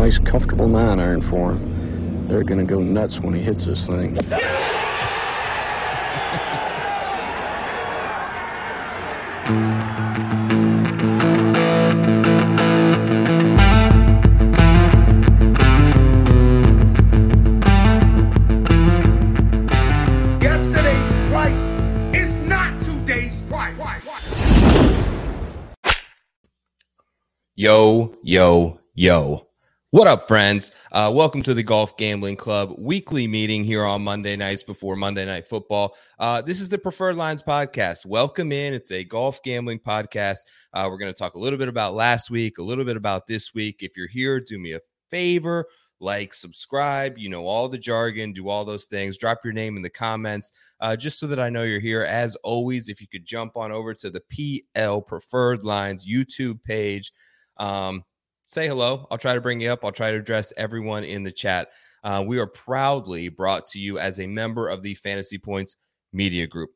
nice, comfortable nine iron for him. They're going to go nuts when he hits this thing. Yesterday's price is not today's price. Yo, yo, yo. What up, friends? Uh, welcome to the Golf Gambling Club weekly meeting here on Monday nights before Monday Night Football. Uh, this is the Preferred Lines podcast. Welcome in. It's a golf gambling podcast. Uh, we're going to talk a little bit about last week, a little bit about this week. If you're here, do me a favor like, subscribe, you know, all the jargon, do all those things. Drop your name in the comments uh, just so that I know you're here. As always, if you could jump on over to the PL Preferred Lines YouTube page. Um, say hello. I'll try to bring you up. I'll try to address everyone in the chat. Uh, we are proudly brought to you as a member of the Fantasy Points Media Group.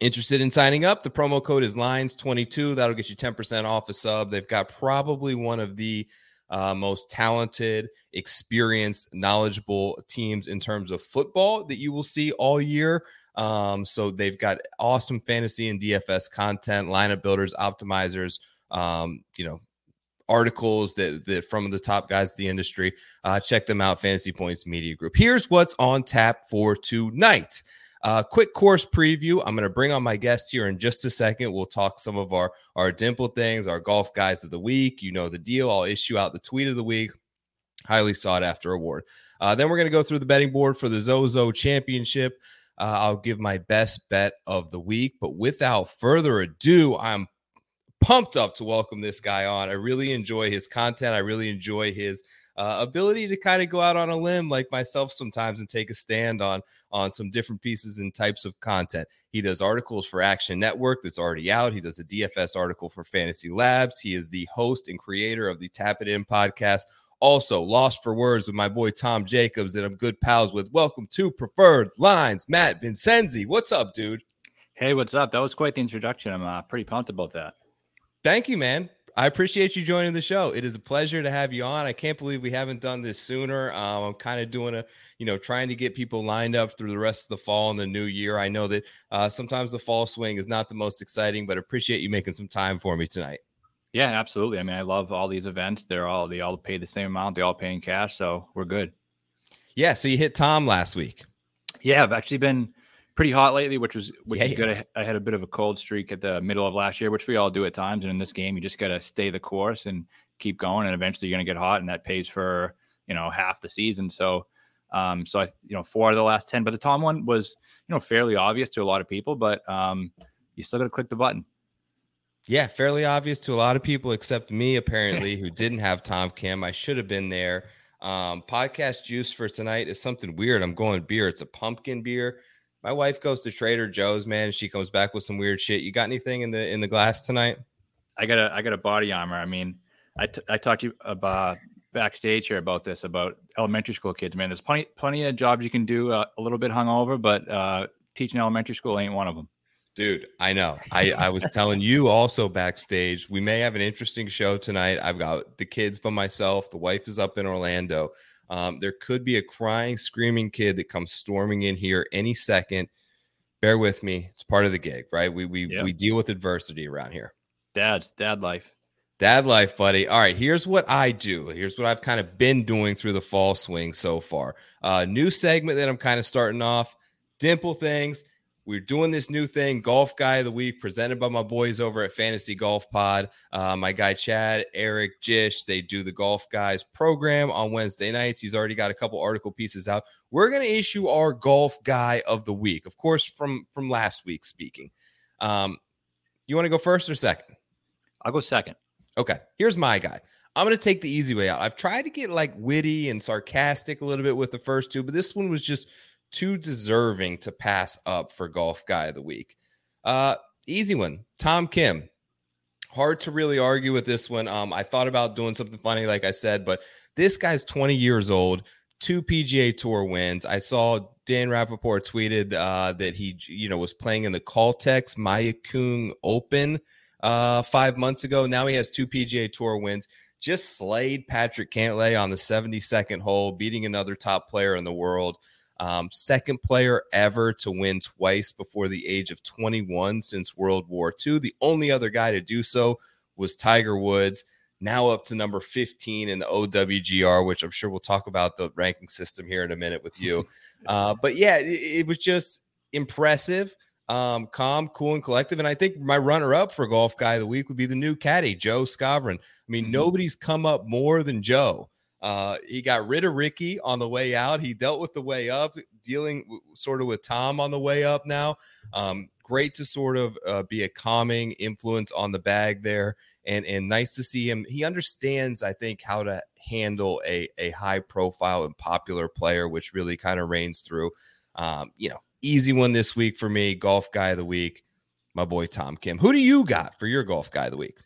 Interested in signing up? The promo code is Lines22. That'll get you 10% off a sub. They've got probably one of the uh, most talented, experienced, knowledgeable teams in terms of football that you will see all year. Um, so they've got awesome fantasy and DFS content, lineup builders, optimizers, um, you know, articles that, that from the top guys of the industry. Uh, check them out, Fantasy Points Media Group. Here's what's on tap for tonight. Uh, quick course preview. I'm going to bring on my guest here in just a second. We'll talk some of our our dimple things, our golf guys of the week. You know the deal. I'll issue out the tweet of the week. Highly sought after award. Uh, then we're going to go through the betting board for the Zozo Championship. Uh, I'll give my best bet of the week. But without further ado, I'm pumped up to welcome this guy on. I really enjoy his content. I really enjoy his uh, ability to kind of go out on a limb like myself sometimes and take a stand on on some different pieces and types of content. He does articles for Action Network that's already out. He does a DFS article for Fantasy Labs. He is the host and creator of the Tap It In podcast. Also, Lost for Words with my boy Tom Jacobs that I'm good pals with. Welcome to Preferred Lines, Matt Vincenzi. What's up, dude? Hey, what's up? That was quite the introduction. I'm uh, pretty pumped about that. Thank you, man. I appreciate you joining the show. It is a pleasure to have you on. I can't believe we haven't done this sooner. Um, I'm kind of doing a, you know, trying to get people lined up through the rest of the fall and the new year. I know that uh, sometimes the fall swing is not the most exciting, but appreciate you making some time for me tonight. Yeah, absolutely. I mean, I love all these events. They're all they all pay the same amount. They all pay in cash, so we're good. Yeah. So you hit Tom last week. Yeah, I've actually been pretty hot lately, which was which Yeah, is good. I, I had a bit of a cold streak at the middle of last year, which we all do at times. And in this game, you just got to stay the course and keep going, and eventually you're going to get hot, and that pays for you know half the season. So, um, so I you know four out of the last ten, but the Tom one was you know fairly obvious to a lot of people, but um, you still got to click the button. Yeah, fairly obvious to a lot of people except me, apparently, who didn't have Tom Kim. I should have been there. Um, podcast juice for tonight is something weird. I'm going beer. It's a pumpkin beer. My wife goes to Trader Joe's, man. She comes back with some weird shit. You got anything in the in the glass tonight? I got a I got a body armor. I mean, I, t- I talked to you about backstage here about this about elementary school kids. Man, there's plenty plenty of jobs you can do uh, a little bit hungover, but uh, teaching elementary school ain't one of them. Dude, I know. I, I was telling you also backstage, we may have an interesting show tonight. I've got the kids by myself. The wife is up in Orlando. Um, there could be a crying, screaming kid that comes storming in here any second. Bear with me. It's part of the gig, right? We we Yeah. we deal with adversity around here. Dad's dad life. Dad life, buddy. All right, here's what I do. Here's what I've kind of been doing through the fall swing so far. Uh, new segment that I'm kind of starting off. Dimple things. We're doing this new thing, Golf Guy of the Week, presented by my boys over at Fantasy Golf Pod. Uh, my guy Chad, Eric, Jish, they do the Golf Guys program on Wednesday nights. He's already got a couple article pieces out. We're going to issue our Golf Guy of the Week, of course, from from last week. Speaking, um, you want to go first or second? I'll go second. Okay, here's my guy. I'm going to take the easy way out. I've tried to get like witty and sarcastic a little bit with the first two, but this one was just too deserving to pass up for golf guy of the week. Uh, easy one, Tom Kim. Hard to really argue with this one. Um, I thought about doing something funny, like I said, but this guy's 20 years old, two PGA Tour wins. I saw Dan Rappaport tweeted uh, that he, you know, was playing in the Caltex Maekyung Open uh, five months ago. Now he has two PGA Tour wins. just slayed Patrick Cantlay on the 72nd hole, beating another top player in the world. Um, second player ever to win twice before the age of 21 since World War II. The only other guy to do so was Tiger Woods, now up to number 15 in the OWGR, which I'm sure we'll talk about the ranking system here in a minute with you. Uh, but yeah, it, it was just impressive um, calm, cool, and collective. And I think my runner up for golf guy of the week would be the new caddy, Joe Skovron. I mean, mm-hmm. nobody's come up more than Joe. Uh, he got rid of Ricky on the way out. He dealt with the way up, dealing sort of with Tom on the way up now. Um, great to sort of uh, be a calming influence on the bag there, and and nice to see him. He understands, I think, how to handle a a high profile and popular player, which really kind of reigns through. Um, you know, easy one this week for me. Golf guy of the week, my boy Tom Kim. Who do you got for your golf guy of the week?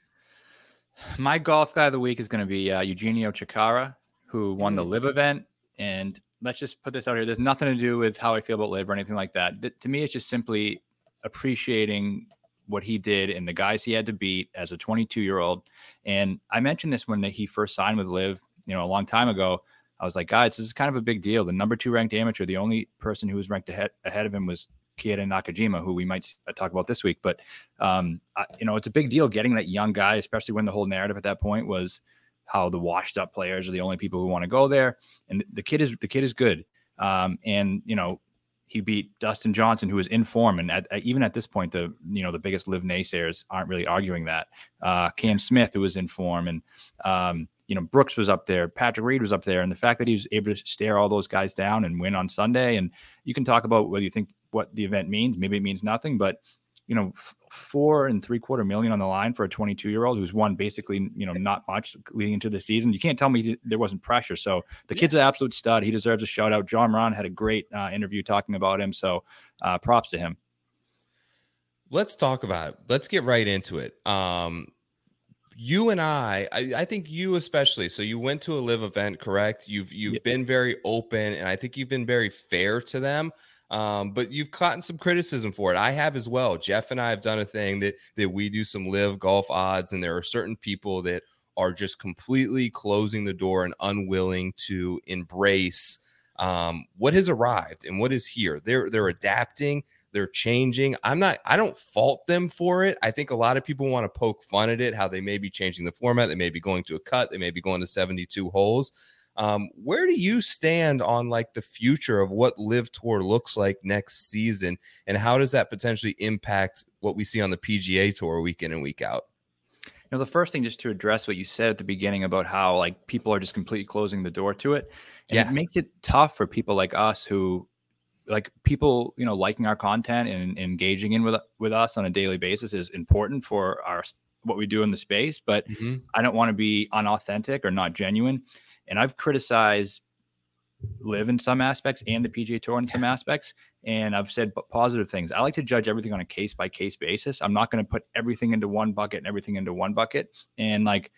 My golf guy of the week is going to be uh, Eugenio Chacarra, who won the LIV event. And let's just put this out here. There's nothing to do with how I feel about LIV or anything like that. Th- to me, it's just simply appreciating what he did and the guys he had to beat as a 22 year old. And I mentioned this when he first signed with LIV, you know, a long time ago. I was like, guys, this is kind of a big deal. The number two ranked amateur, the only person who was ranked ahead, ahead of him was Keita Nakajima, who we might uh, talk about this week. But, um, I, you know, it's a big deal getting that young guy, especially when the whole narrative at that point was how the washed up players are the only people who want to go there. And the kid is, the kid is good. Um, and, you know, he beat Dustin Johnson, who was in form, and at, even at this point, the you know the biggest LIV naysayers aren't really arguing that. Uh, Cam Smith, who was in form, and um, you know, Brooks was up there, Patrick Reed was up there, and the fact that he was able to stare all those guys down and win on Sunday, and you can talk about whether you think what the event means. Maybe it means nothing, but you know, four and three quarter million on the line for a 22 year old who's won basically, you know, not much leading into the season. You can't tell me there wasn't pressure. So the kid's an absolute stud. He deserves a shout out. Jon Rahm had a great uh, interview talking about him. So uh, props to him. Let's talk about it. Let's get right into it. Um, you and I, I, I, think you especially. So you went to a LIV event, correct? You've you've yeah. been very open, and I think you've been very fair to them. Um, but you've gotten some criticism for it. I have as well. Jeff and I have done a thing that that we do some LIV golf odds, and there are certain people that are just completely closing the door and unwilling to embrace um, what has arrived and what is here. They're they're adapting they're changing. I'm not, I don't fault them for it. I think a lot of people want to poke fun at it, how they may be changing the format. They may be going to a cut, they may be going to 72 holes. Um, where do you stand on like the future of what LIV tour looks like next season and how does that potentially impact what we see on the pga tour week in and week out you know the first thing just to address what you said at the beginning about how like people are just completely closing the door to it and yeah. it makes it tough for people like us who like people you know liking our content and, engaging in with with us on a daily basis is important for our what we do in the space but mm-hmm. i don't want to be unauthentic or not genuine and i've criticized LIV in some aspects and the pga tour in some aspects and i've said positive things i like to judge everything on a case by case basis i'm not going to put everything into one bucket and everything into one bucket and like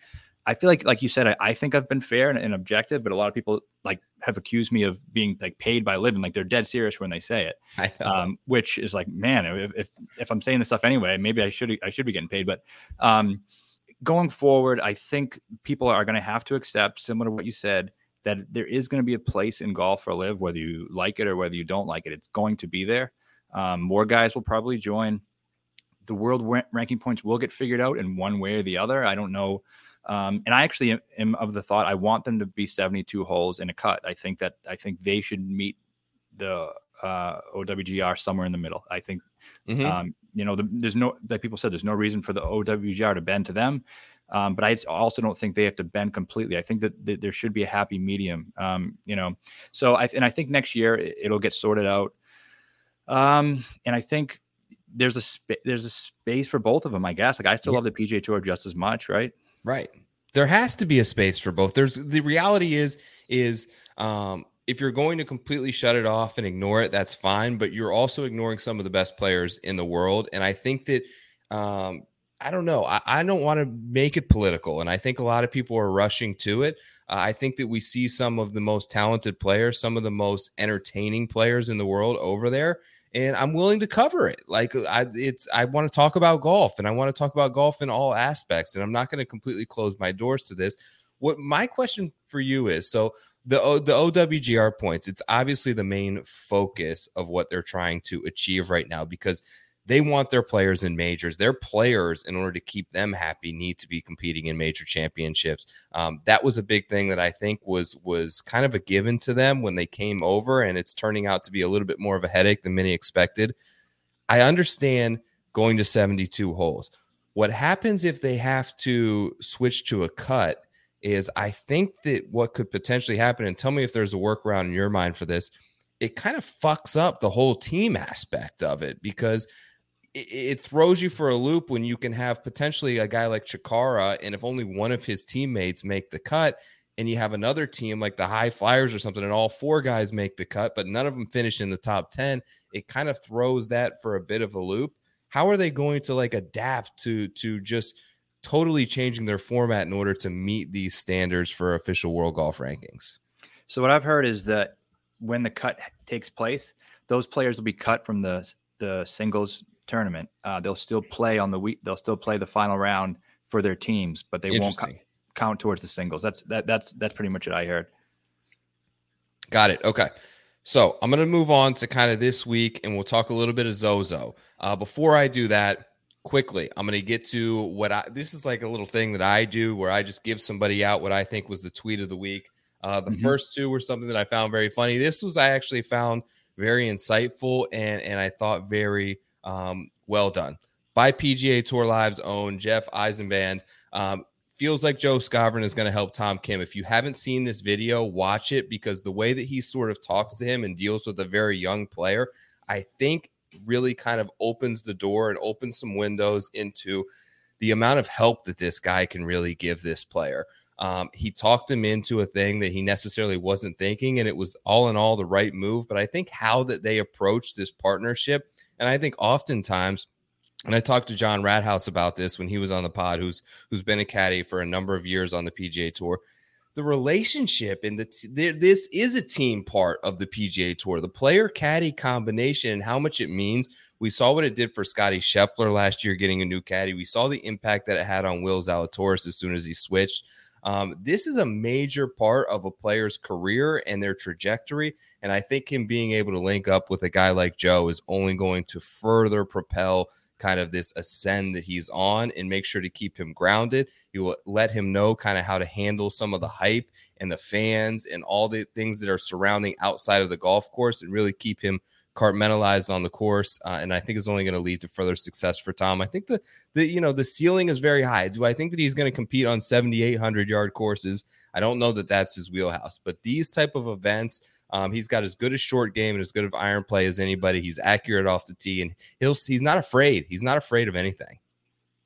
I feel like, like you said, I, I think I've been fair and, and, objective, but a lot of people like have accused me of being like paid by LIV, And like they're dead serious when they say it. Um, which is like, man, if, if, if I'm saying this stuff anyway, maybe I should I should be getting paid. But um, going forward, I think people are going to have to accept, similar to what you said, that there is going to be a place in golf for LIV, whether you like it or whether you don't like it. It's going to be there. Um, more guys will probably join. The world ranking points will get figured out in one way or the other. I don't know um, and I actually am, am, of the thought I want them to be 72 holes in a cut. I think that I think they should meet the uh, OWGR somewhere in the middle. I think, mm-hmm. um, you know, the, there's no, like people said, there's no reason for the OWGR to bend to them. Um, but I also don't think they have to bend completely. I think that, that there should be a happy medium, um, you know. So I and I think next year it'll get sorted out. Um, and I think there's a sp- there's a space for both of them. I guess like I still yeah. love the PGA Tour just as much, right? Right. There has to be a space for both. There's the reality is is um if you're going to completely shut it off and ignore it, that's fine. But you're also ignoring some of the best players in the world. And I think that um, I don't know. I, I don't want to make it political. And I think a lot of people are rushing to it. Uh, I think that we see some of the most talented players, some of the most entertaining players in the world over there and I'm willing to cover it. Like I it's I want to talk about golf and I want to talk about golf in all aspects and I'm not going to completely close my doors to this. What my question for you is so the o, the OWGR points, it's obviously the main focus of what they're trying to achieve right now because they want their players in majors. Their players, in order to keep them happy, need to be competing in major championships. Um, that was a big thing that I think was was kind of a given to them when they came over, and it's turning out to be a little bit more of a headache than many expected. I understand going to 72 holes. What happens if they have to switch to a cut is I think that what could potentially happen, and tell me if there's a workaround in your mind for this, it kind of fucks up the whole team aspect of it because it, it throws you for a loop when you can have potentially a guy like Chacarra, and if only one of his teammates make the cut, and you have another team like the High Flyers or something, and all four guys make the cut, but none of them finish in the top 10, it kind of throws that for a bit of a loop. How are they going to like adapt to to just totally changing their format in order to meet these standards for official world golf rankings? So what I've heard is that when the cut takes place, those players will be cut from the the singles tournament. Uh, they'll still play on the week. They'll still play the final round for their teams, but they won't co- count towards the singles. That's that. That's that's pretty much what I heard. Got it. Okay. So I'm going to move on to kind of this week, and we'll talk a little bit of Zozo. Uh, before I do that, quickly, I'm going to get to what I. This is like a little thing that I do where I just give somebody out what I think was the tweet of the week. Uh, the mm-hmm. first two were something that I found very funny. This was I actually found very insightful and and I thought very um, well done by PGA Tour Live's own Jeff Eisenband. Um, feels like Joe Skovron is going to help Tom Kim. If you haven't seen this video, watch it because the way that he sort of talks to him and deals with a very young player, I think really kind of opens the door and opens some windows into the amount of help that this guy can really give this player. Um, he talked him into a thing that he necessarily wasn't thinking, and it was all in all the right move. But I think how that they approach this partnership, and I think oftentimes and I talked to John Rathouse about this when he was on the pod, who's who's been a caddy for a number of years on the PGA Tour. The relationship and the t- this is a team part of the PGA Tour. The player caddy combination and how much it means. We saw what it did for Scotty Scheffler last year, getting a new caddy. We saw the impact that it had on Will Zalatoris as soon as he switched. Um, this is a major part of a player's career and their trajectory. And I think him being able to link up with a guy like Joe is only going to further propel kind of this ascend that he's on and make sure to keep him grounded. You will let him know kind of how to handle some of the hype and the fans and all the things that are surrounding outside of the golf course and really keep him compartmentalized on the course uh, and i think is only going to lead to further success for tom. I think the the you know the ceiling is very high. Do i think that he's going to compete on 7800 yard courses? I don't know that that's his wheelhouse but these type of events um, he's got as good a short game and as good of iron play as anybody. He's accurate off the tee, and he'll he's not afraid. He's not afraid of anything.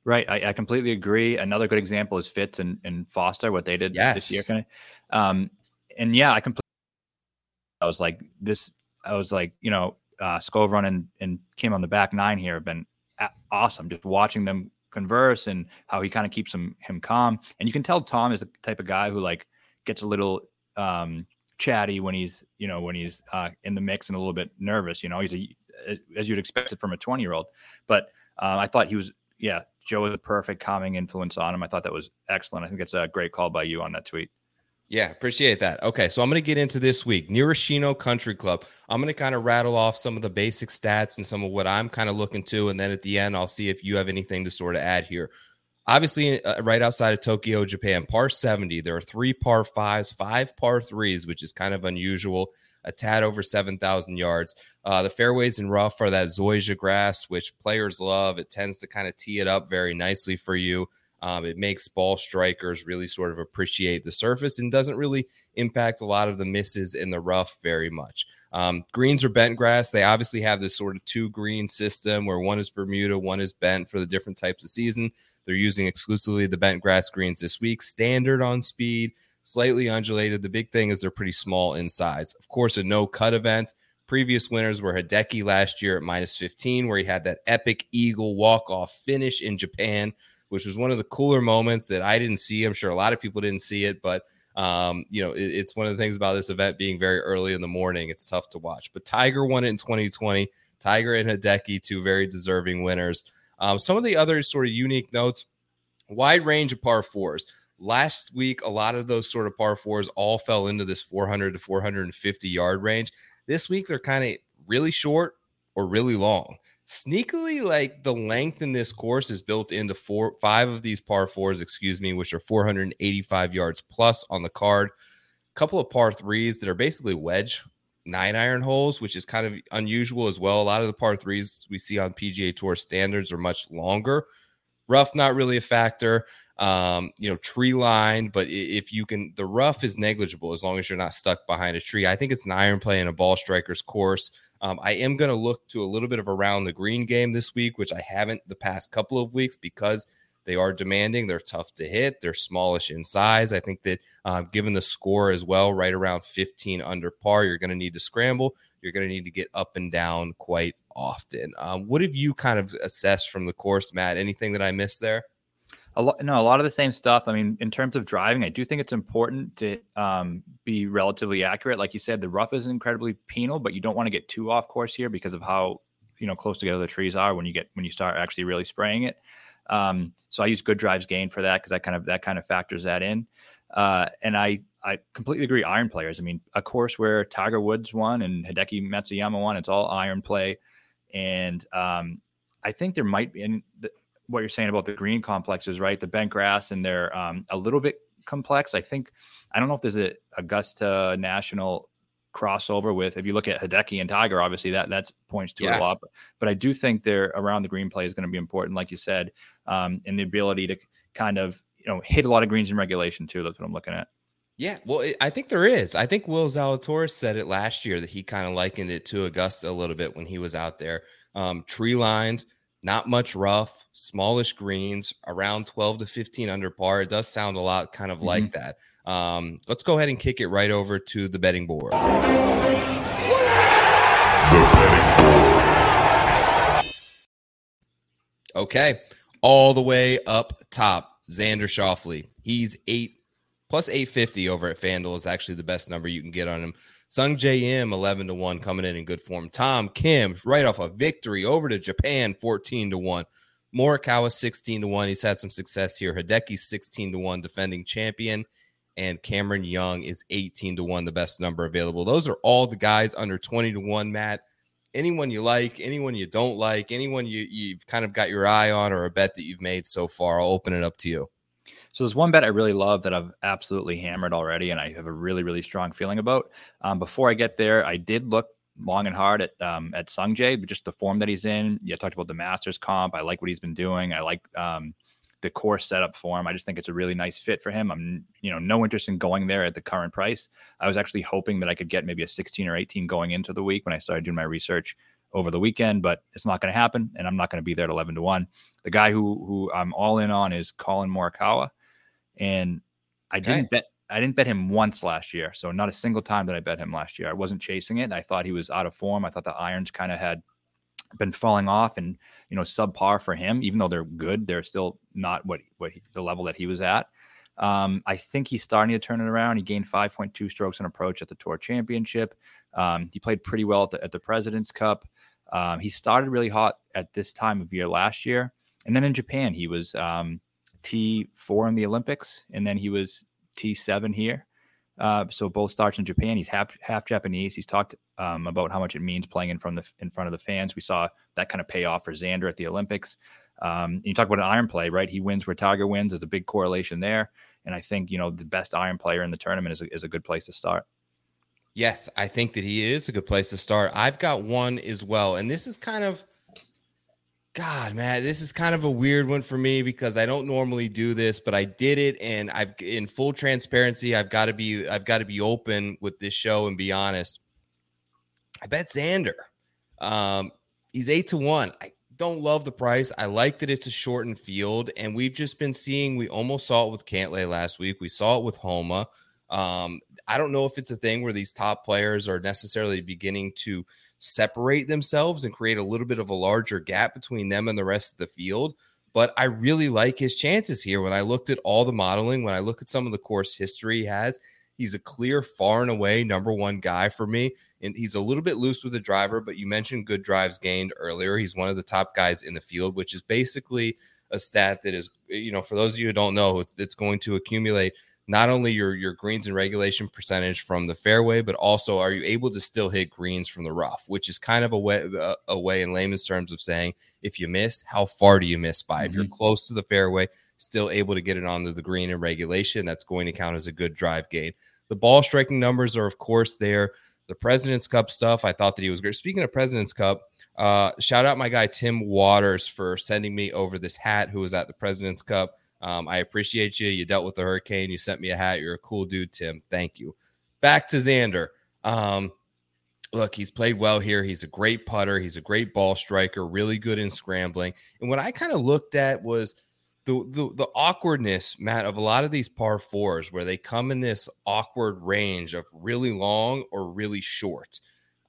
Right, I, I completely agree. Another good example is Fitz and, and Foster, what they did yes. this year. Kind of, um, and yeah, I completely. I was like this. I was like, you know, uh, Skovron and and Kim on the back nine here have been awesome. Just watching them converse and how he kind of keeps him him calm, and you can tell Tom is the type of guy who like gets a little um chatty when he's you know when he's uh, in the mix and a little bit nervous. You know, he's a as you'd expect it from a 20 year old. But uh, I thought he was yeah, Joe was a perfect calming influence on him. I thought that was excellent. I think it's a great call by you on that tweet. Yeah, appreciate that. Okay, so I'm going to get into this week. Narashino Country Club. I'm going to kind of rattle off some of the basic stats and some of what I'm kind of looking to. And then at the end, I'll see if you have anything to sort of add here obviously uh, right outside of Tokyo, Japan, par 70. There are three par fives, five par threes, which is kind of unusual, a tad over 7,000 yards. Uh, the fairways and rough are that Zoysia grass, which players love. It tends to kind of tee it up very nicely for you. Um, it makes ball strikers really sort of appreciate the surface and doesn't really impact a lot of the misses in the rough very much. Um, greens are bent grass. They obviously have this sort of two green system where one is Bermuda, one is bent for the different types of season. They're using exclusively the bent grass greens this week. Standard on speed, slightly undulated. The big thing is they're pretty small in size. Of course, a no cut event. Previous winners were Hideki last year at minus 15, where he had that epic eagle walk off finish in Japan, which was one of the cooler moments that I didn't see. I'm sure a lot of people didn't see it, but um, you know, it, it's one of the things about this event being very early in the morning. It's tough to watch. But Tiger won it in 2020. Tiger and Hideki, two very deserving winners. Um, some of the other sort of unique notes wide range of par fours. last week, a lot of those sort of par fours all fell into this 400 to 450 yard range. This week, they're kind of really short or really long. Sneakily, like the length in this course is built into four, five of these par fours, excuse me, which are 485 yards plus on the card. A couple of par threes that are basically wedge nine iron holes, which is kind of unusual as well. A lot of the par threes we see on PGA Tour standards are much longer. Rough, not really a factor. Um, you know, tree line, but if you can, the rough is negligible as long as you're not stuck behind a tree. I think it's an iron play in a ball striker's course. Um, I am going to look to a little bit of around the green game this week, which I haven't the past couple of weeks because they are demanding. They're tough to hit. They're smallish in size. I think that uh, given the score as well, right around 15 under par, you're going to need to scramble. You're going to need to get up and down quite often. Um, what have you kind of assessed from the course, Matt? Anything that I missed there? A lot, no, a lot of the same stuff. I mean, in terms of driving, I do think it's important to um, be relatively accurate. Like you said, the rough is incredibly penal, but you don't want to get too off course here because of how you know close together the trees are when you get when you start actually really spraying it. Um, so I use good drives gain for that because that kind of that kind of factors that in. Uh, and I I completely agree. Iron players. I mean, a course where Tiger Woods won and Hideki Matsuyama won. It's all iron play, and um, I think there might be. And what you're saying about the green complexes, right? The bent grass and they're um, a little bit complex. I think I don't know if there's a Augusta National crossover with if you look at Hideki and Tiger, obviously that that points to yeah. a lot. But, but I do think they're around the green play is going to be important, like you said, um, and the ability to kind of you know hit a lot of greens in regulation too. That's what I'm looking at. Yeah, well, it, I think there is. I think Will Zalatoris said it last year that he kind of likened it to Augusta a little bit when he was out there. Um, tree lined, not much rough, smallish greens, around 12 to 15 under par. It does sound a lot kind of mm-hmm. like that. Um, let's go ahead and kick it right over to the betting board. The betting board. Okay, all the way up top, Xander Schauffele. He's eight plus 850 over at FanDuel is actually the best number you can get on him. Sungjae Im 11 to 1 coming in in good form. Tom Kim right off a victory over to Japan 14 to 1. Morikawa 16 to 1. He's had some success here. Hideki 16 to 1 defending champion and Cameron Young is 18 to 1 the best number available. Those are all the guys under 20 to 1, Matt. Anyone you like, anyone you don't like, anyone you you've kind of got your eye on or a bet that you've made so far, I'll open it up to you. So there's one bet I really love that I've absolutely hammered already, and I have a really, really strong feeling about. Um, before I get there, I did look long and hard at um, at Sungjae, but just the form that he's in. Yeah, talked about the Masters comp. I like what he's been doing. I like um, the course setup for him. I just think it's a really nice fit for him. I'm, you know, no interest in going there at the current price. I was actually hoping that I could get maybe a 16 or 18 going into the week when I started doing my research over the weekend, but it's not going to happen, and I'm not going to be there at 11 to one. The guy who who I'm all in on is Collin Morikawa and I okay. didn't bet. I didn't bet him once last year, so not a single time that I bet him last year. I wasn't chasing it. I thought he was out of form. I thought the irons kind of had been falling off, and you know, subpar for him. Even though they're good, they're still not what what he, the level that he was at. Um, I think he's starting to turn it around. He gained 5.2 strokes on approach at the Tour Championship. Um, he played pretty well at the, at the President's Cup. Um, he started really hot at this time of year last year, and then in Japan he was um, T4 in the Olympics, and then he was T7 here. Uh, so both starts in Japan. He's half half Japanese. He's talked um, about how much it means playing in front of the in front of the fans. We saw that kind of pay off for Xander at the Olympics. Um, you talk about an iron play, right? He wins where Tiger wins. There's a big correlation there, and I think you know the best iron player in the tournament is a, is a good place to start. Yes, I think that he is a good place to start. I've got one as well, and this is kind of God, man, this is kind of a weird one for me because I don't normally do this, but I did it, and I've in full transparency. I've got to be, I've got to be open with this show and be honest. I bet Xander. Um, he's eight to one. I don't love the price. I like that it's a shortened field, and we've just been seeing. We almost saw it with Cantlay last week. We saw it with Homa. Um, I don't know if it's a thing where these top players are necessarily beginning to separate themselves and create a little bit of a larger gap between them and the rest of the field. But I really like his chances here. When I looked at all the modeling, when I look at some of the course history he has, he's a clear, far and away number one guy for me. And he's a little bit loose with the driver, but you mentioned good drives gained earlier. He's one of the top guys in the field, which is basically a stat that is, you know, for those of you who don't know, it's, it's going to accumulate not only your your greens and regulation percentage from the fairway, but also are you able to still hit greens from the rough, which is kind of a way a, a way in layman's terms of saying if you miss, how far do you miss by? Mm-hmm. If you're mm-hmm. close to the fairway, still able to get it onto the green in regulation, that's going to count as a good drive gain. The ball striking numbers are of course there. The President's Cup stuff, I thought that he was great. Speaking of President's Cup, uh, shout out my guy Tim Waters for sending me over this hat who was at the President's Cup. Um, I appreciate you. You dealt with the hurricane. You sent me a hat. You're a cool dude, Tim. Thank you. Back to Xander. Um, look, he's played well here. He's a great putter. He's a great ball striker, really good in scrambling. And what I kind of looked at was the, the the awkwardness, Matt, of a lot of these par fours where they come in this awkward range of really long or really short.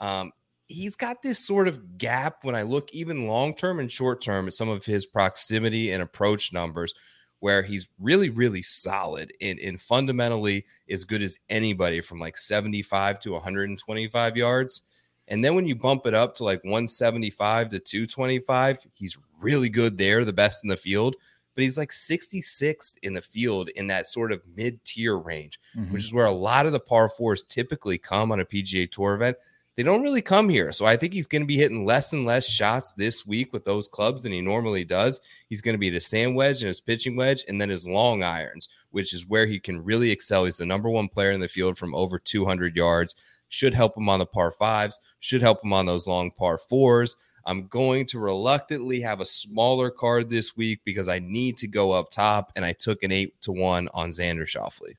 Um, he's got this sort of gap when I look even long term and short term at some of his proximity and approach numbers where he's really, really solid and, and fundamentally as good as anybody from like 75 to 125 yards. And then when you bump it up to like 175 to 225, he's really good there, the best in the field. But he's like 66 in the field in that sort of mid tier range, mm-hmm. which is where a lot of the par fours typically come on a PGA Tour event they don't really come here. So I think he's going to be hitting less and less shots this week with those clubs than he normally does. He's going to be his sand wedge and his pitching wedge and then his long irons, which is where he can really excel. He's the number one player in the field from over 200 yards. Should help him on the par fives, should help him on those long par fours. I'm going to reluctantly have a smaller card this week because I need to go up top, and I took an eight to one on Xander Schauffele.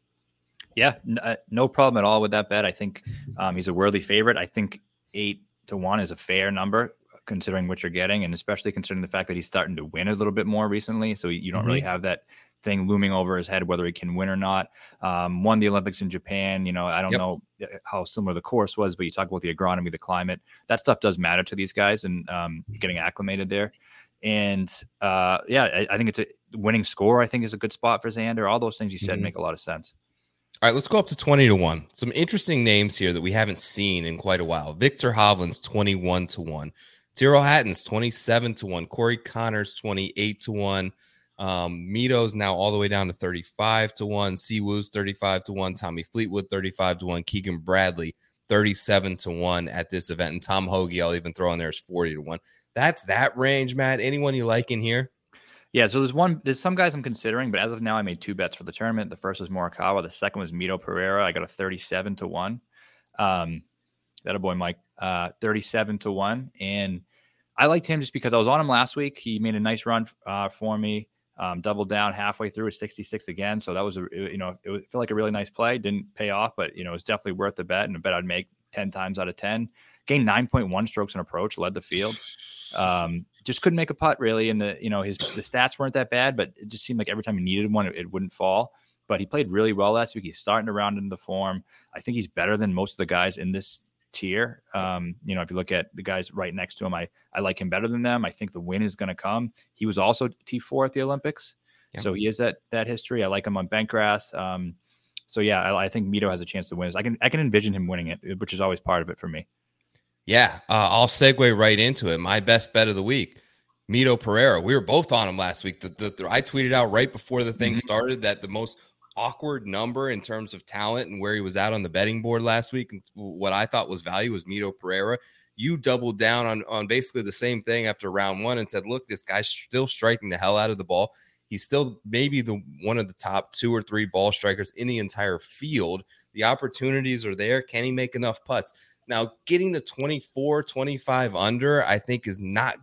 Yeah, uh, no problem at all with that bet. I think um, he's a worthy favorite. I think eight to one is a fair number considering what you're getting, and especially considering the fact that he's starting to win a little bit more recently. So you don't mm-hmm. really have that thing looming over his head whether he can win or not. Um, won the Olympics in Japan. You know, I don't yep. know uh, how similar the course was, but you talk about the agronomy, the climate. That stuff does matter to these guys and um, getting acclimated there. And uh, yeah, I, I, think it's a winning score. I think is a good spot for Xander. All those things you said mm-hmm. make a lot of sense. All right, let's go up to 20 to 1. Some interesting names here that we haven't seen in quite a while. Victor Hovland's 21 to 1. Tyrrell Hatton's 27 to 1. Corey Conners 28 to 1. Um, Mito's now all the way down to 35 to 1. Siwoo's 35 to 1. Tommy Fleetwood 35 to 1. Keegan Bradley 37 to 1 at this event. And Tom Hoge, I'll even throw in there is 40 to 1. That's that range, Matt. Anyone you like in here? Yeah, so there's one. There's some guys I'm considering, but as of now, I made two bets for the tournament. The first was Morikawa. The second was Mito Pereira. I got a 37 to one. Um, that a boy, Mike. Uh, 37 to one, and I liked him just because I was on him last week. He made a nice run uh, for me. Um, doubled down halfway through at 66 again. So that was a you know it felt like a really nice play. Didn't pay off, but you know it was definitely worth the bet and a bet I'd make 10 times out of 10. Gained 9.1 strokes in approach, led the field. Um, just couldn't make a putt really. And the you know his the stats weren't that bad, but it just seemed like every time he needed one, it, it wouldn't fall. But he played really well last week. He's starting to round into the form. I think he's better than most of the guys in this tier. Um, you know, if you look at the guys right next to him, I I like him better than them. I think the win is going to come. He was also T four at the Olympics, yeah. so he has that that history. I like him on bent grass. Um, so yeah, I, I, think Mito has a chance to win. I can I can envision him winning it, which is always part of it for me. Yeah, uh, I'll segue right into it. My best bet of the week, Mito Pereira. We were both on him last week. The, the, the I tweeted out right before the thing mm-hmm. started that the most awkward number in terms of talent and where he was at on the betting board last week. And what I thought was value was Mito Pereira. You doubled down on on basically the same thing after round one and said, "Look, this guy's still striking the hell out of the ball. He's still maybe the one of the top two or three ball strikers in the entire field. The opportunities are there. Can he make enough putts?" Now, getting the 24, 25 under, I think is not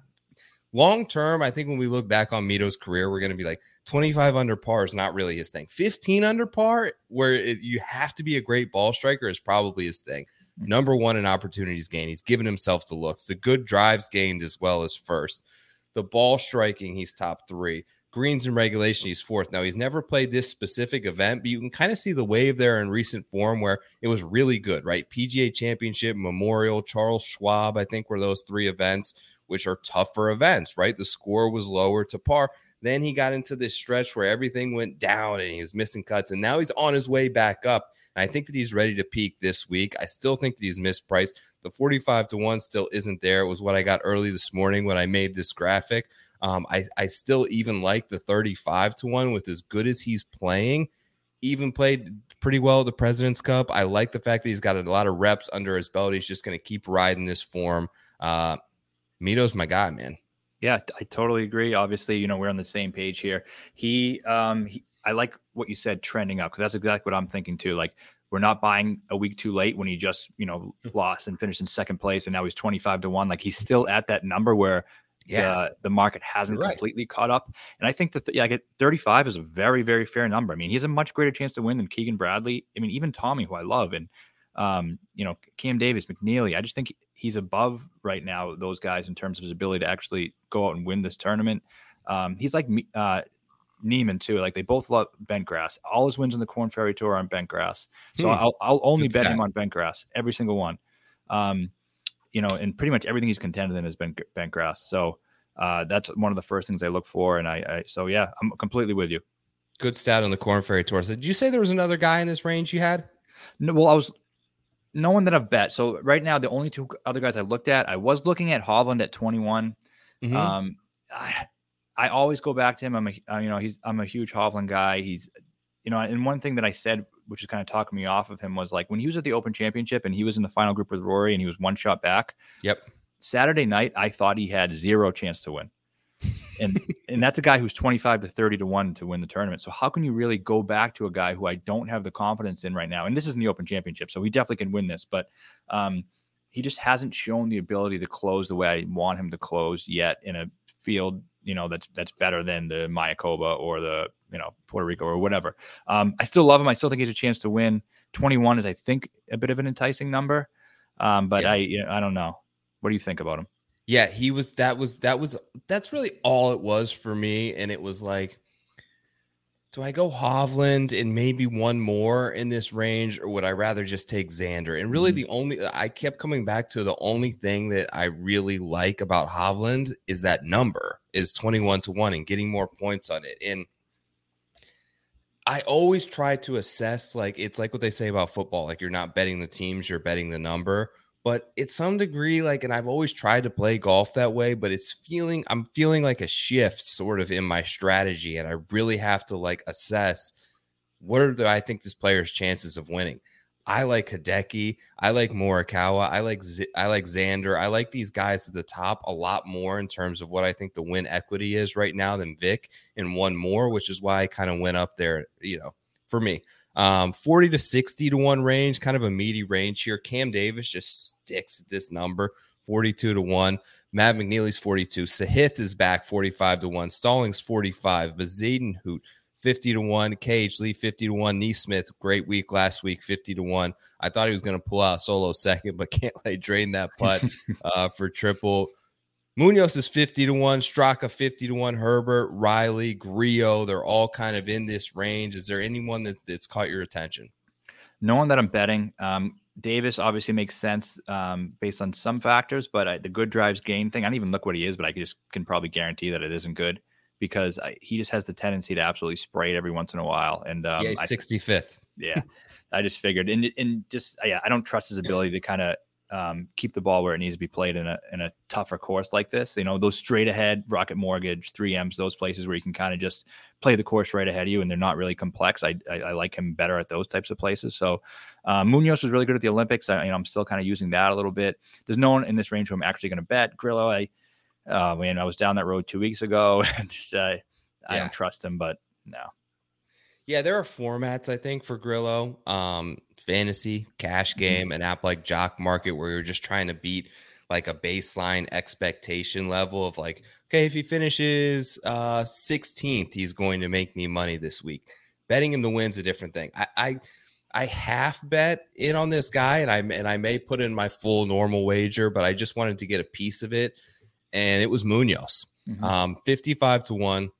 long term. I think when we look back on Mito's career, we're going to be like 25 under par is not really his thing. 15 under par, where it, you have to be a great ball striker, is probably his thing. Mm-hmm. Number one in opportunities gained. He's given himself the looks, the good drives gained as well as first. The ball striking, he's top three. Greens in regulation, he's fourth. Now, he's never played this specific event, but you can kind of see the wave there in recent form where it was really good, right? PGA Championship, Memorial, Charles Schwab, I think were those three events, which are tougher events, right? The score was lower to par. Then he got into this stretch where everything went down and he was missing cuts, and now he's on his way back up. And I think that he's ready to peak this week. I still think that he's mispriced. The 45 to 1 still isn't there. It was what I got early this morning when I made this graphic. Um, I, I still even like the 35 to 1 with as good as he's playing. Even played pretty well at the President's Cup. I like the fact that he's got a lot of reps under his belt. He's just going to keep riding this form. Uh, Mito's my guy, man. Yeah, I totally agree. Obviously, you know, we're on the same page here. He, um, he, I like what you said, trending up, because that's exactly what I'm thinking too. Like, we're not buying a week too late when he just, you know, lost and finished in second place, and now he's 25 to one. Like, he's still at that number where yeah. the, the market hasn't right. completely caught up. And I think that, yeah, I get 35 is a very, very fair number. I mean, he has a much greater chance to win than Keegan Bradley. I mean, even Tommy, who I love, and um, you know, Cam Davis, McNealy. I just think he's above right now those guys in terms of his ability to actually go out and win this tournament. Um, he's like uh, Niemann too. Like they both love bent grass. All his wins in the Corn Ferry Tour are on bent grass. So hmm. I'll, I'll only Good bet stat. him on bent grass every single one. Um, you know, and pretty much everything he's contended in has been bent grass. So uh, that's one of the first things I look for. And I, I, so yeah, I'm completely with you. Good stat on the Corn Ferry Tour. So did you say there was another guy in this range you had? No, well, I was no one that I've bet. So right now, the only two other guys I looked at, I was looking at Hovland at 21. Mm-hmm. Um, I, I always go back to him. I'm a, uh, you know, he's, I'm a huge Hovland guy. He's, you know, and one thing that I said, which is kind of talking me off of him, was like when he was at the Open Championship and he was in the final group with Rory and he was one shot back. Yep. Saturday night, I thought he had zero chance to win and and that's a guy who's 25 to 30 to 1 to win the tournament. So how can you really go back to a guy who I don't have the confidence in right now? And this is in the Open Championship, so he definitely can win this, but um, he just hasn't shown the ability to close the way I want him to close yet in a field, you know, that's that's better than the Mayakoba or the, you know, Puerto Rico or whatever. Um, I still love him. I still think he's a chance to win. 21 is I think a bit of an enticing number. Um, but yeah. I you know, I don't know. What do you think about him? yeah, he was that was that was that's really all it was for me. And it was like, do I go Hovland and maybe one more in this range, or would I rather just take Xander? And really, mm-hmm. the only I kept coming back to the only thing that I really like about Hovland is that number is 21 to 1 and getting more points on it. And I always try to assess like it's like what they say about football, like you're not betting the teams, you're betting the number but it's some degree like and i've always tried to play golf that way but it's feeling i'm feeling like a shift sort of in my strategy and i really have to like assess what are the i think this player's chances of winning i like hideki i like morikawa i like Z- i like xander i like these guys at the top a lot more in terms of what i think the win equity is right now than vic and one more which is why i kind of went up there you know for me um, 40 to 60 to 1 range, kind of a meaty range here. Cam Davis just sticks at this number 42 to 1. Mav McNealy's 42. Sahith is back 45 to 1. Stallings 45. Bezuidenhout 50 to 1. K.H. Lee 50 to 1. NeSmith, great week last week, 50 to 1. I thought he was going to pull out solo second, but can't let drain that putt uh, for triple. Munoz is 50 to 1, Straka 50 to 1, Herbert, Riley, Grillo, they're all kind of in this range. Is there anyone that, that's caught your attention? No one that I'm betting. Um, Davis obviously makes sense um, based on some factors, but I, the good drives gain thing, I don't even look what he is, but I just can probably guarantee that it isn't good because I, he just has the tendency to absolutely spray it every once in a while. And um, yeah, 65th. yeah, I just figured, and and just yeah, I don't trust his ability to kind of um, keep the ball where it needs to be played in a in a tougher course like this. You know, those straight ahead Rocket Mortgage, 3Ms, those places where you can kind of just play the course right ahead of you and they're not really complex. I, I, I like him better at those types of places. So uh, Munoz was really good at the Olympics. I, you know, I'm still kind of using that a little bit. There's no one in this range who I'm actually going to bet. Grillo, I, uh, man, I was down that road two weeks ago and just, uh, I don't trust him, but no. Yeah, there are formats I think for Grillo, um, fantasy, cash mm-hmm. game, an app like Jock Market where you're just trying to beat like a baseline expectation level of like, okay, if he finishes uh 16th, he's going to make me money this week. Betting him to win's a different thing. I, I I half bet in on this guy, and I and I may put in my full normal wager, but I just wanted to get a piece of it, and it was Munoz, mm-hmm. um, fifty-five to one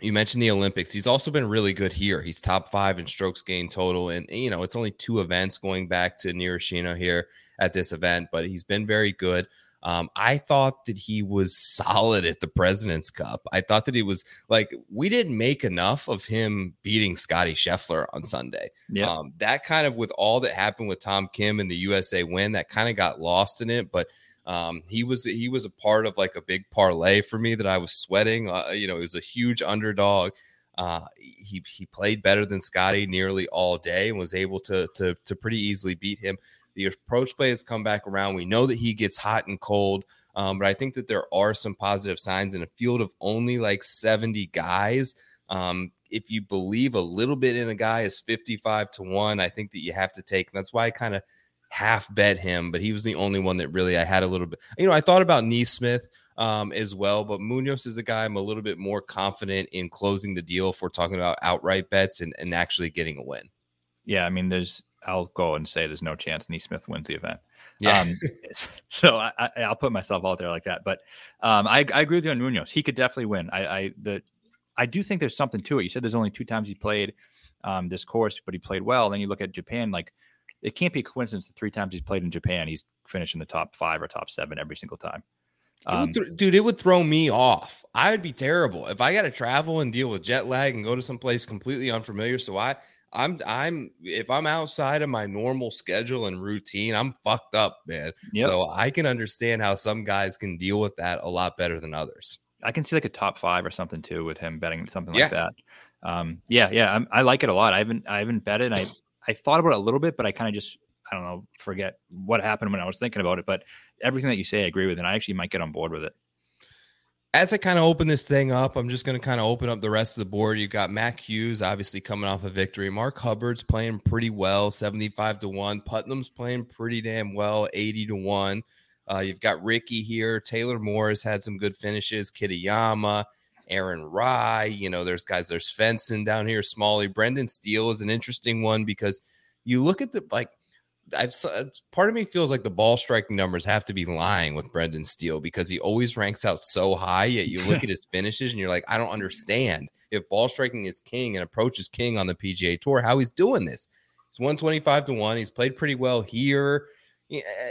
you mentioned the Olympics. He's also been really good here. He's top five in strokes gained total. And, you know, it's only two events going back to Narashino here at this event, but he's been very good. Um, I thought that he was solid at the President's Cup. I thought that he was like, we didn't make enough of him beating Scotty Scheffler on Sunday. Yeah. Um, that kind of, with all that happened with Tom Kim and the USA win, that kind of got lost in it. But Um, he was he was a part of like a big parlay for me that I was sweating. Uh, you know, it was a huge underdog. Uh, he he played better than Scotty nearly all day and was able to to to pretty easily beat him. The approach play has come back around. We know that he gets hot and cold, um, but I think that there are some positive signs in a field of only like 70 guys. Um, if you believe a little bit in a guy is 55 to 1, I think that you have to take. That's why I kind of half bet him, but he was the only one that really I had a little bit. You know, I thought about NeSmith um, as well, but Munoz is a guy I'm a little bit more confident in closing the deal if we're talking about outright bets and, and actually getting a win. Yeah, I mean, there's I'll go and say there's no chance NeSmith wins the event. Yeah. Um, so I, will put myself out there like that. But um, I, I, agree with you on Munoz. He could definitely win. I, I the I do think there's something to it. You said there's only two times he played um, this course, but he played well. Then you look at Japan, like it can't be a coincidence. The three times he's played in Japan, he's finished in the top five or top seven every single time. Um, it th- dude, it would throw me off. I would be terrible if I got to travel and deal with jet lag and go to some place completely unfamiliar. So I, I'm, I'm, if I'm outside of my normal schedule and routine, I'm fucked up, man. Yep. So I can understand how some guys can deal with that a lot better than others. I can see like a top five or something too with him betting something yeah. like that. Um, yeah, yeah, I'm, i like it a lot. I haven't, I haven't betted. I, I thought about it a little bit, but I kind of just, I don't know, forget what happened when I was thinking about it. But everything that you say, I agree with, and I actually might get on board with it. As I kind of open this thing up, I'm just going to kind of open up the rest of the board. You've got Mac Hughes, obviously coming off a victory. Mark Hubbard's playing pretty well, 75 to 1. Putnam's playing pretty damn well, 80 to 1. Uh, you've got Rickie here. Taylor Moore's had some good finishes. Kitayama, Aaron Rai. You know, there's guys, there's Svensson down here, Smalley. Brendan Steele is an interesting one because you look at the like, I've uh, part of me feels like the ball striking numbers have to be lying with Brendan Steele because he always ranks out so high. Yet you look at his finishes and you're like, I don't understand if ball striking is king and approach is king on the PGA Tour, how he's doing this. It's 125 to 1. He's played pretty well here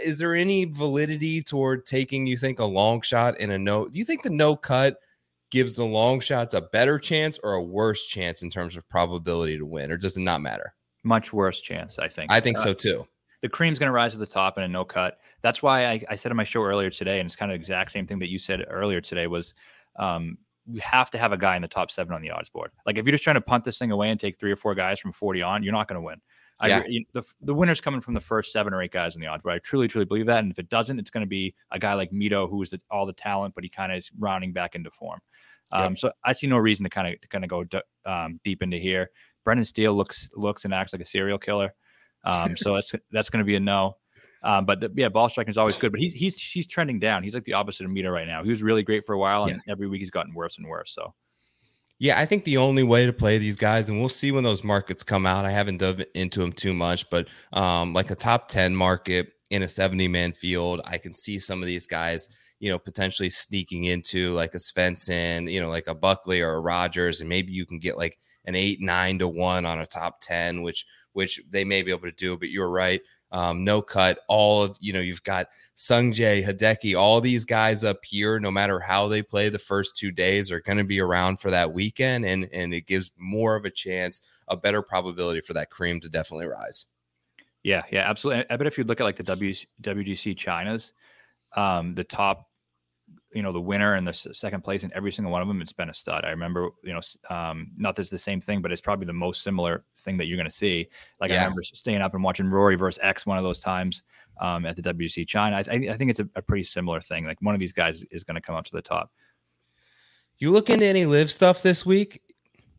is there any validity toward taking you think a long shot in a no do you think the no cut gives the long shots a better chance or a worse chance in terms of probability to win or does it not matter much worse chance i think i think uh, so too the cream's going to rise to the top in a no cut that's why I, I, said on my show earlier today and it's kind of exact same thing that you said earlier today was um, you have to have a guy in the top seven on the odds board like if you're just trying to punt this thing away and take three or four guys from 40 on you're not going to win I yeah. the the winner's coming from the first seven or eight guys in the odds, but I truly, truly believe that. And if it doesn't, it's going to be a guy like Mito, who is the, all the talent, but he kind of is rounding back into form. Um, So I see no reason to kind of to kind of go d- um, deep into here. Brendan Steele looks looks and acts like a serial killer, um, so that's that's going to be a no. Um, but the, yeah, ball striking is always good, but he's he's he's trending down. He's like the opposite of Mito right now. He was really great for a while, and yeah. every week he's gotten worse and worse. So yeah, I think the only way to play these guys, and we'll see when those markets come out. I haven't dove into them too much, but um, like a top 10 market in a 70 man field, I can see some of these guys, you know, potentially sneaking into like a Svensson, you know, like a Buckley or a Rodgers, and maybe you can get like an eight, nine to one on a top 10, which which they may be able to do. But you're right um, no cut. All of you know, you've got Sungjae, Hideki, all these guys up here. No matter how they play the first two days, are going to be around for that weekend, and and it gives more of a chance, a better probability for that cream to definitely rise. Yeah, yeah, absolutely. I bet if you look at like the w, WGC China's, um, the top you know the winner and the second place in every single one of them it's been a stud. I remember you know um, not that it's the same thing but it's probably the most similar thing that you're going to see. Like yeah. i remember staying up and watching rory versus x one of those times um, at the wc china. I, I think it's a, a, pretty similar thing. Like one of these guys is going to come up to the top. You look into any LIV stuff this week?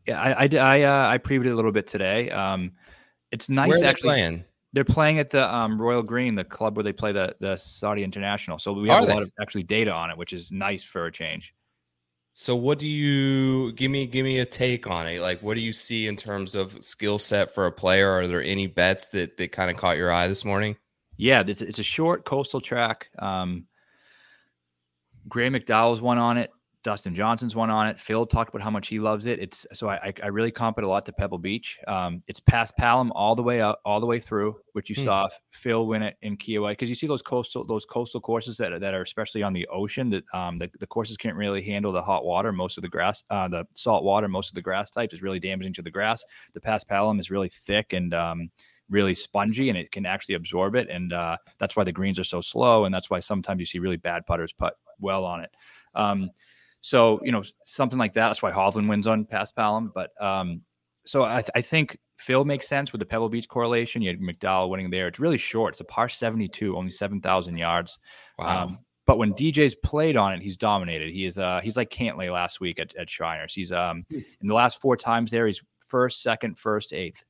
Yeah i i i, uh, I previewed it a little bit today. Um it's nice Where actually playing they're playing at the um, Royal Green, the club where they play the the Saudi International. So we have Are a they? lot of actually data on it, which is nice for a change. So what do you give me give me a take on it? Like what do you see in terms of skill set for a player? Are there any bets that that kind of caught your eye this morning? Yeah, it's it's a short coastal track. Um Graeme McDowell's one on it. Dustin Johnson's one on it. Phil talked about how much he loves it. It's so I I really comp it a lot to Pebble Beach. Um, it's paspalum all the way up, all the way through, which you hmm. saw Phil win it in Kiawah because you see those coastal those coastal courses that that are especially on the ocean that um the, the courses can't really handle the hot water. Most of the grass, uh, the salt water, most of the grass types is really damaging to the grass. The paspalum is really thick and um really spongy and it can actually absorb it. And uh, that's why the greens are so slow. And that's why sometimes you see really bad putters putt well on it. Um, so, you know, something like that. That's why Hovland wins on paspalum. But um, so I, th- I, think Phil makes sense with the Pebble Beach correlation. You had McDowell winning there. It's really short. It's a par 72, only 7,000 yards. Wow. Um, but when DJ's played on it, he's dominated. He is uh he's like Cantlay last week at, at Shriners. He's um hmm. in the last four times there, he's first, second, first, eighth.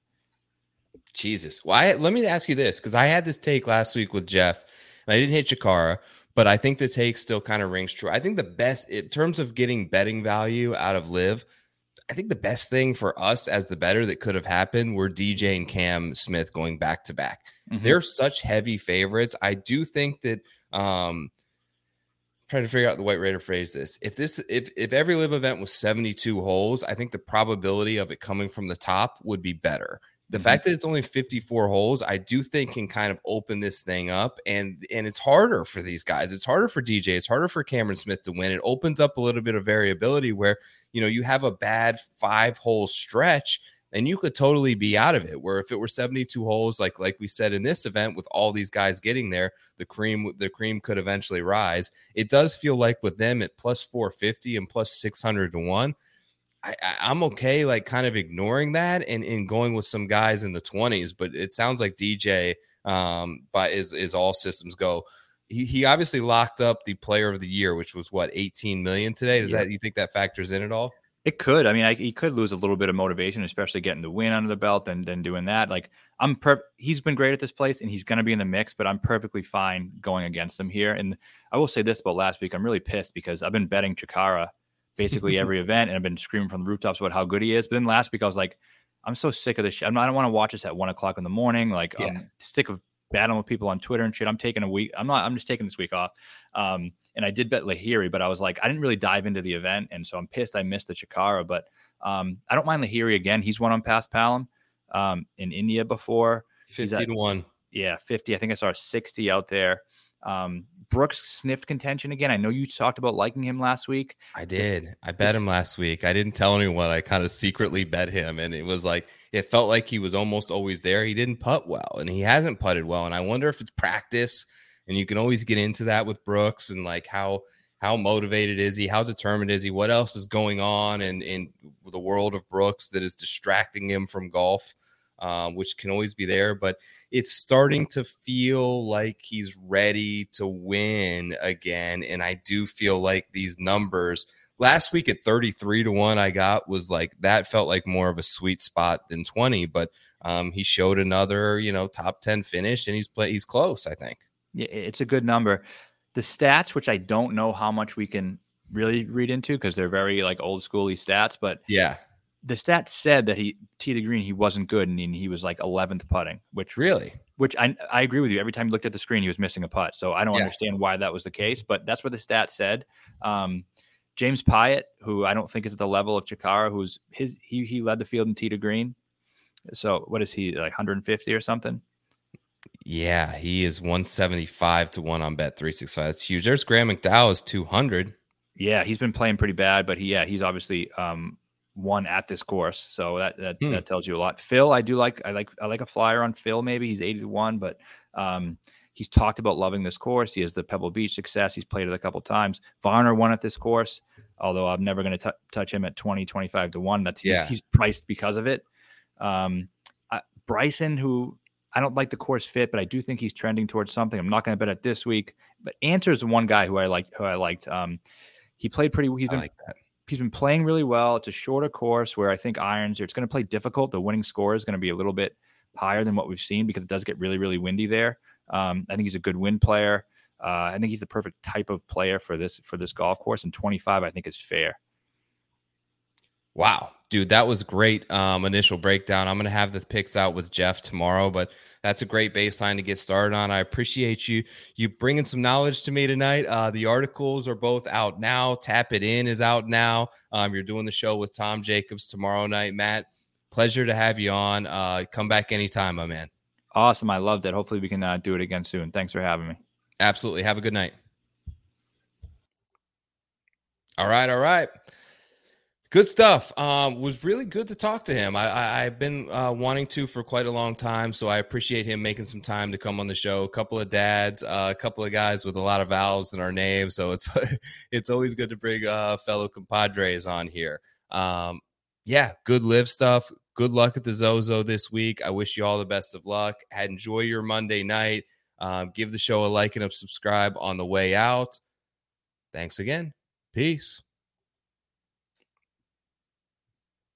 Jesus. Well, let me ask you this because I had this take last week with Jeff, and I didn't hit Chacarra, but I think the take still kind of rings true. I think the best in terms of getting betting value out of LIV, I think the best thing for us as the better that could have happened were DJ and Cam Smith going back to back. Mm-hmm. They're such heavy favorites. I do think that um trying to figure out the white raider phrase this if this if if every LIV event was 72 holes i think the probability of it coming from the top would be better the mm-hmm. fact that it's only 54 holes i do think can kind of open this thing up and and it's harder for these guys it's harder for dj it's harder for cameron smith to win it opens up a little bit of variability where you know you have a bad five hole stretch and you could totally be out of it. Where if it were 72 holes, like like we said in this event, with all these guys getting there, the cream the cream could eventually rise. It does feel like with them at plus 450 and plus 600 to one. I, am okay, like kind of ignoring that and, and going with some guys in the 20s, but it sounds like DJ um, but is is all systems go. He, he obviously locked up the player of the year, which was what 18 million today. Does yeah. that you think that factors in at all? It could. I mean, I, he could lose a little bit of motivation, especially getting the win under the belt and then doing that. Like I'm, per- he's been great at this place, and he's going to be in the mix. But I'm perfectly fine going against him here. And I will say this about last week: I'm really pissed because I've been betting Chacarra basically every event, and I've been screaming from the rooftops about how good he is. But then last week I was like, I'm so sick of this shit. I'm not, I don't want to watch this at one o'clock in the morning. Like yeah. I'm sick of battling with people on Twitter and shit. I'm taking a week. I'm not. I'm just taking this week off. Um, and I did bet Lahiri, but I was like, I didn't really dive into the event, and so I'm pissed I missed the Chacarra. But um, I don't mind Lahiri again. He's won on paspalum um, in India before. Fifty at, to one. Yeah, fifty. I think I saw sixty out there. Um, Brooks sniffed contention again. I know you talked about liking him last week. I did. I bet him last week. I didn't tell anyone. I kind of secretly bet him, and it was like it felt like he was almost always there. He didn't putt well, and he hasn't putted well. And I wonder if it's practice. And you can always get into that with Brooks and like how how motivated is he? How determined is he? What else is going on in in the world of Brooks that is distracting him from golf? Um, which can always be there, but it's starting to feel like he's ready to win again. And I do feel like these numbers last week at 33 to 1 I got was like that felt like more of a sweet spot than 20, but um, he showed another, you know, top 10 finish and he's play he's close, I think. Yeah, it's a good number. The stats, which I don't know how much we can really read into because they're very like old schooly stats, but yeah, the stats said that he tee the green he wasn't good and he was like 11th putting, which really, which I I agree with you. Every time you looked at the screen, he was missing a putt. So I don't yeah. understand why that was the case, but that's what the stats said. Um, James Piot, who I don't think is at the level of Chacarra, who's his he he led the field in tee to green. So what is he like 150 or something? Yeah, he is 175 to 1 on bet 365. That's huge. There's Graeme McDowell is 200. Yeah, he's been playing pretty bad, but he yeah, he's obviously um won at this course. So that that, hmm. that tells you a lot. Phil, I do like I like I like a flyer on Phil maybe. He's 80 to 1, but um he's talked about loving this course. He has the Pebble Beach success. He's played it a couple times. Varner won at this course, although I'm never going to touch him at 20, 25 to 1. That's yeah. he's, he's priced because of it. Um, uh, Bryson, who I don't like the course fit, but I do think he's trending towards something. I'm not going to bet it this week. But Ancer's the one guy who I like. Who I liked. Um, he played pretty. Well he's been, like He's been playing really well. It's a shorter course where I think irons. Are it's going to play difficult. The winning score is going to be a little bit higher than what we've seen because it does get really, really windy there. Um, I think he's a good wind player. Uh, I think he's the perfect type of player for this for this golf course. And 25, I think, is fair. Wow, dude, that was great um, initial breakdown. I'm going to have the picks out with Jeff tomorrow, but that's a great baseline to get started on. I appreciate you you bringing some knowledge to me tonight. Uh, the articles are both out now. Tap it in is out now. Um, you're doing the show with Tom Jacobs tomorrow night, Matt. Pleasure to have you on. Uh, come back anytime, my man. Awesome, I loved it. Hopefully, we can uh, do it again soon. Thanks for having me. Absolutely. Have a good night. All right, all right good stuff. Um, was really good to talk to him. I, have been uh, wanting to for quite a long time, so I appreciate him making some time to come on the show. A couple of dads, uh, a couple of guys with a lot of vowels in our name, so it's it's always good to bring uh, fellow compadres on here. Um, yeah, good LIV stuff. Good luck at the Zozo this week. I wish you all the best of luck. Enjoy your Monday night. Um, give the show a like and a subscribe on the way out. Thanks again. Peace.